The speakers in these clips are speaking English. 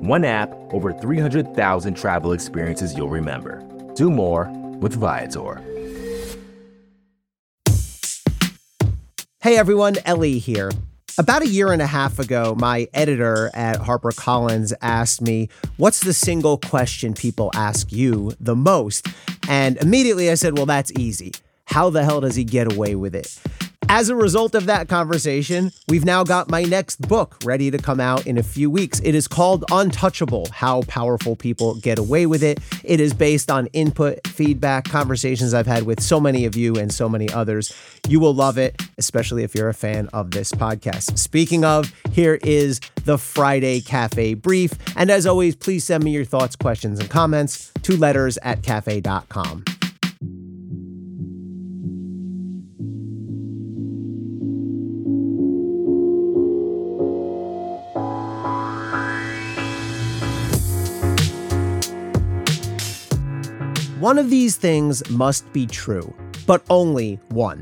One app, over 300,000 travel experiences you'll remember. Do more with Viator. Hey everyone, Elie here. About a year and a half ago, my editor at HarperCollins asked me, What's the single question people ask you the most? And immediately I said, Well, that's easy. How the hell does he get away with it? As a result of that conversation, we've now got my next book ready to come out in a few weeks. It is called Untouchable How Powerful People Get Away with It. It is based on input, feedback, conversations I've had with so many of you and so many others. You will love it, especially if you're a fan of this podcast. Speaking of, here is the Friday Cafe Brief. And as always, please send me your thoughts, questions, and comments to letters at cafe.com. One of these things must be true, but only one.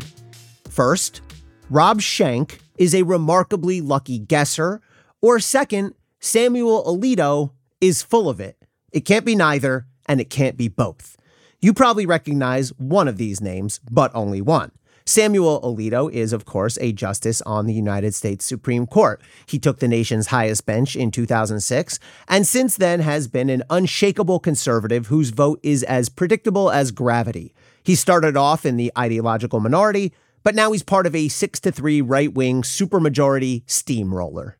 First, Rob Schenck is a remarkably lucky guesser, or second, Samuel Alito is full of it. It can't be neither, and it can't be both. You probably recognize one of these names, but only one. Samuel Alito is, of course, a justice on the United States Supreme Court. He took the nation's highest bench in 2006, and since then has been an unshakable conservative whose vote is as predictable as gravity. He started off in the ideological minority, but now he's part of a 6 to 3 right wing supermajority steamroller.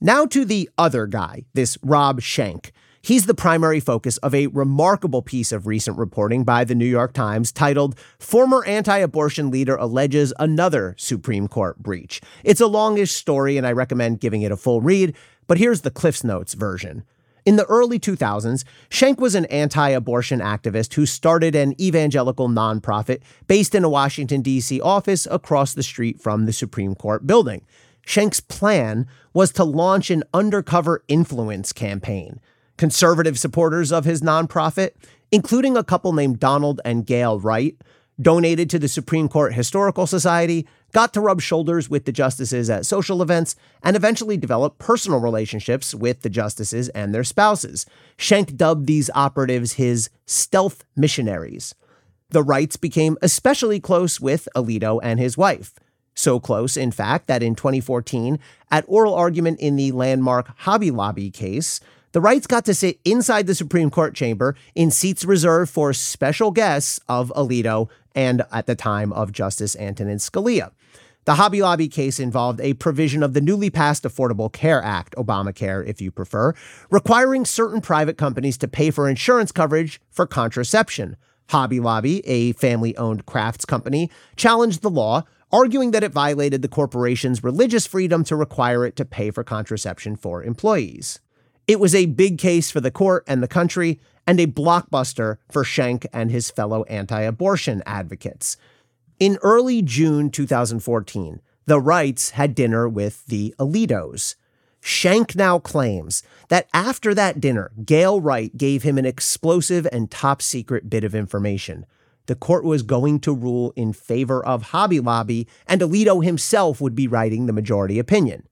Now to the other guy, this Rob Schenck. He's the primary focus of a remarkable piece of recent reporting by the New York Times titled Former Anti Abortion Leader Alleges Another Supreme Court Breach. It's a longish story, and I recommend giving it a full read, but here's the Cliffs Notes version. In the early 2000s, Schenck was an anti abortion activist who started an evangelical nonprofit based in a Washington, D.C. office across the street from the Supreme Court building. Schenck's plan was to launch an undercover influence campaign. Conservative supporters of his nonprofit, including a couple named Donald and Gail Wright, donated to the Supreme Court Historical Society, got to rub shoulders with the justices at social events, and eventually developed personal relationships with the justices and their spouses. Schenck dubbed these operatives his stealth missionaries. The Wrights became especially close with Alito and his wife. So close, in fact, that in 2014, at oral argument in the landmark Hobby Lobby case, the Wrights got to sit inside the Supreme Court chamber in seats reserved for special guests of Alito and at the time of Justice Antonin Scalia. The Hobby Lobby case involved a provision of the newly passed Affordable Care Act, Obamacare if you prefer, requiring certain private companies to pay for insurance coverage for contraception. Hobby Lobby, a family owned crafts company, challenged the law, arguing that it violated the corporation's religious freedom to require it to pay for contraception for employees. It was a big case for the court and the country, and a blockbuster for Schenck and his fellow anti abortion advocates. In early June 2014, the Wrights had dinner with the Alitos. Schenck now claims that after that dinner, Gail Wright gave him an explosive and top secret bit of information. The court was going to rule in favor of Hobby Lobby, and Alito himself would be writing the majority opinion.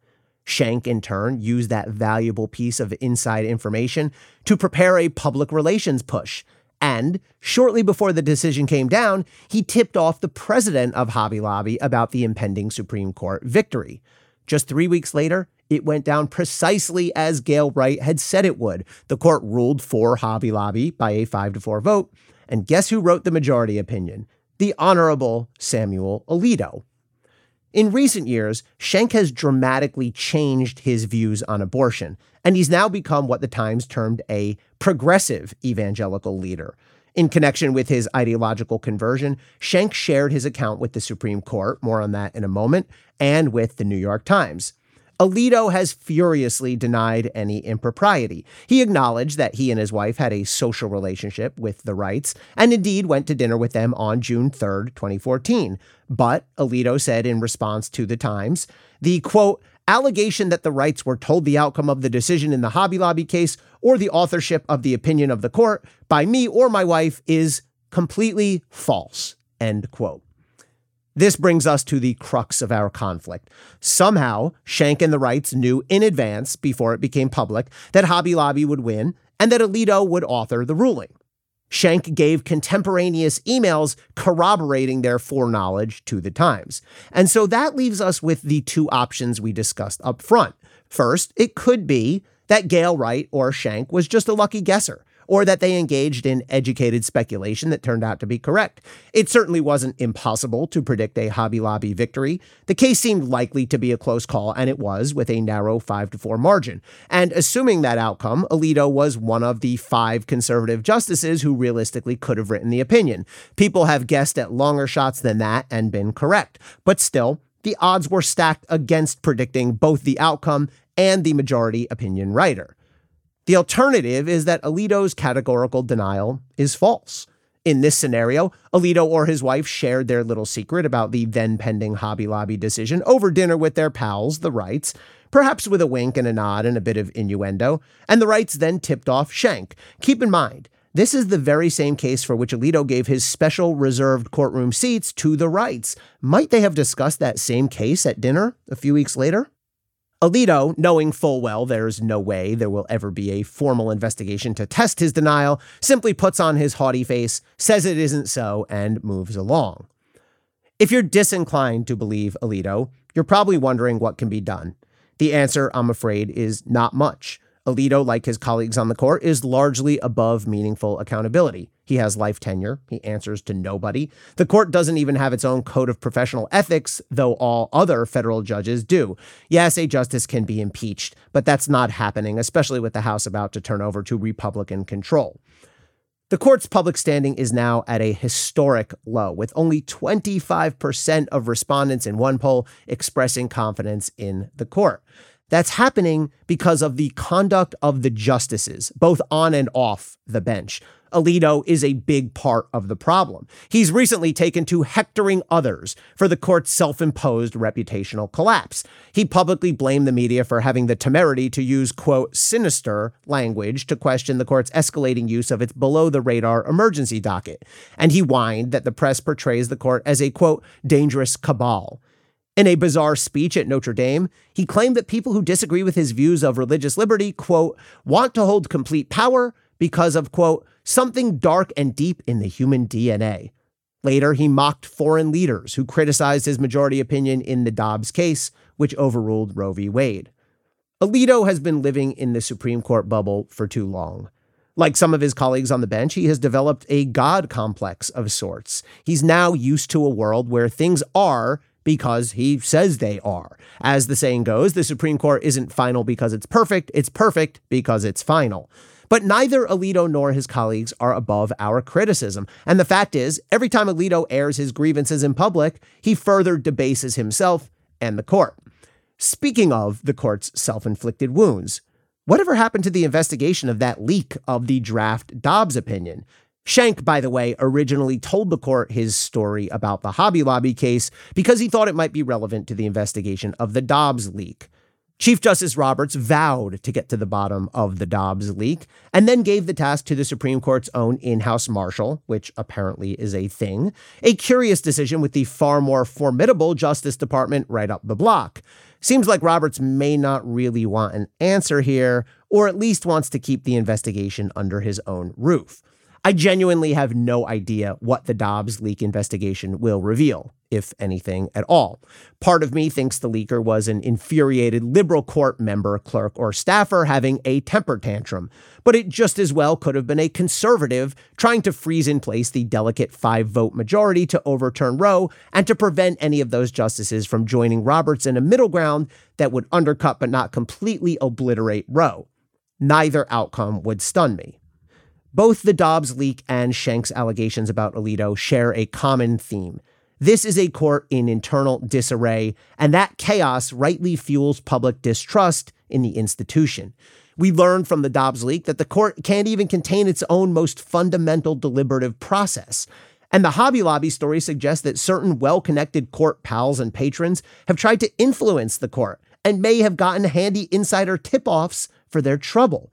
Schenck, in turn, used that valuable piece of inside information to prepare a public relations push. And shortly before the decision came down, he tipped off the president of Hobby Lobby about the impending Supreme Court victory. Just three weeks later, it went down precisely as Gail Wright had said it would. The court ruled for Hobby Lobby by a 5 to 4 vote. And guess who wrote the majority opinion? The Honorable Samuel Alito. In recent years, Schenck has dramatically changed his views on abortion, and he's now become what the Times termed a progressive evangelical leader. In connection with his ideological conversion, Schenck shared his account with the Supreme Court, more on that in a moment, and with the New York Times. Alito has furiously denied any impropriety. He acknowledged that he and his wife had a social relationship with the Wrights and indeed went to dinner with them on June 3, 2014. But, Alito said in response to the Times, the quote, allegation that the Wrights were told the outcome of the decision in the Hobby Lobby case or the authorship of the opinion of the court by me or my wife is completely false. End quote. This brings us to the crux of our conflict. Somehow, Schenck and the Wrights knew in advance, before it became public, that Hobby Lobby would win and that Alito would author the ruling. Schenck gave contemporaneous emails corroborating their foreknowledge to the Times. And so that leaves us with the two options we discussed up front. First, it could be that Gail Wright or Schenck was just a lucky guesser or that they engaged in educated speculation that turned out to be correct. It certainly wasn't impossible to predict a Hobby Lobby victory. The case seemed likely to be a close call, and it was, with a narrow 5 to 4 margin. And assuming that outcome, Alito was one of the five conservative justices who realistically could have written the opinion. People have guessed at longer shots than that and been correct. But still, the odds were stacked against predicting both the outcome and the majority opinion writer. The alternative is that Alito's categorical denial is false. In this scenario, Alito or his wife shared their little secret about the then pending Hobby Lobby decision over dinner with their pals, the Wrights, perhaps with a wink and a nod and a bit of innuendo, and the Wrights then tipped off Schenck. Keep in mind, this is the very same case for which Alito gave his special reserved courtroom seats to the Wrights. Might they have discussed that same case at dinner a few weeks later? Alito, knowing full well there's no way there will ever be a formal investigation to test his denial, simply puts on his haughty face, says it isn't so, and moves along. If you're disinclined to believe Alito, you're probably wondering what can be done. The answer, I'm afraid, is not much. Alito, like his colleagues on the court, is largely above meaningful accountability. He has life tenure. He answers to nobody. The court doesn't even have its own code of professional ethics, though all other federal judges do. Yes, a justice can be impeached, but that's not happening, especially with the House about to turn over to Republican control. The court's public standing is now at a historic low, with only 25% of respondents in one poll expressing confidence in the court. That's happening because of the conduct of the justices, both on and off the bench. Alito is a big part of the problem. He's recently taken to hectoring others for the court's self imposed reputational collapse. He publicly blamed the media for having the temerity to use, quote, sinister language to question the court's escalating use of its below the radar emergency docket. And he whined that the press portrays the court as a, quote, dangerous cabal. In a bizarre speech at Notre Dame, he claimed that people who disagree with his views of religious liberty, quote, want to hold complete power because of, quote, something dark and deep in the human DNA. Later, he mocked foreign leaders who criticized his majority opinion in the Dobbs case, which overruled Roe v. Wade. Alito has been living in the Supreme Court bubble for too long. Like some of his colleagues on the bench, he has developed a God complex of sorts. He's now used to a world where things are because he says they are. As the saying goes, the Supreme Court isn't final because it's perfect, it's perfect because it's final. But neither Alito nor his colleagues are above our criticism. And the fact is, every time Alito airs his grievances in public, he further debases himself and the court. Speaking of the court's self inflicted wounds, whatever happened to the investigation of that leak of the draft Dobbs opinion? Schenck, by the way, originally told the court his story about the Hobby Lobby case because he thought it might be relevant to the investigation of the Dobbs leak. Chief Justice Roberts vowed to get to the bottom of the Dobbs leak and then gave the task to the Supreme Court's own in house marshal, which apparently is a thing, a curious decision with the far more formidable Justice Department right up the block. Seems like Roberts may not really want an answer here, or at least wants to keep the investigation under his own roof. I genuinely have no idea what the Dobbs leak investigation will reveal, if anything at all. Part of me thinks the leaker was an infuriated liberal court member, clerk, or staffer having a temper tantrum, but it just as well could have been a conservative trying to freeze in place the delicate five vote majority to overturn Roe and to prevent any of those justices from joining Roberts in a middle ground that would undercut but not completely obliterate Roe. Neither outcome would stun me. Both the Dobbs leak and Schenck's allegations about Alito share a common theme. This is a court in internal disarray, and that chaos rightly fuels public distrust in the institution. We learned from the Dobbs leak that the court can't even contain its own most fundamental deliberative process. And the Hobby Lobby story suggests that certain well connected court pals and patrons have tried to influence the court and may have gotten handy insider tip offs for their trouble.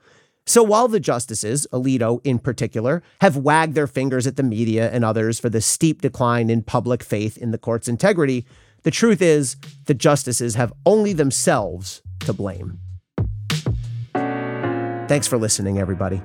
So while the justices, Alito in particular, have wagged their fingers at the media and others for the steep decline in public faith in the court's integrity, the truth is the justices have only themselves to blame. Thanks for listening, everybody.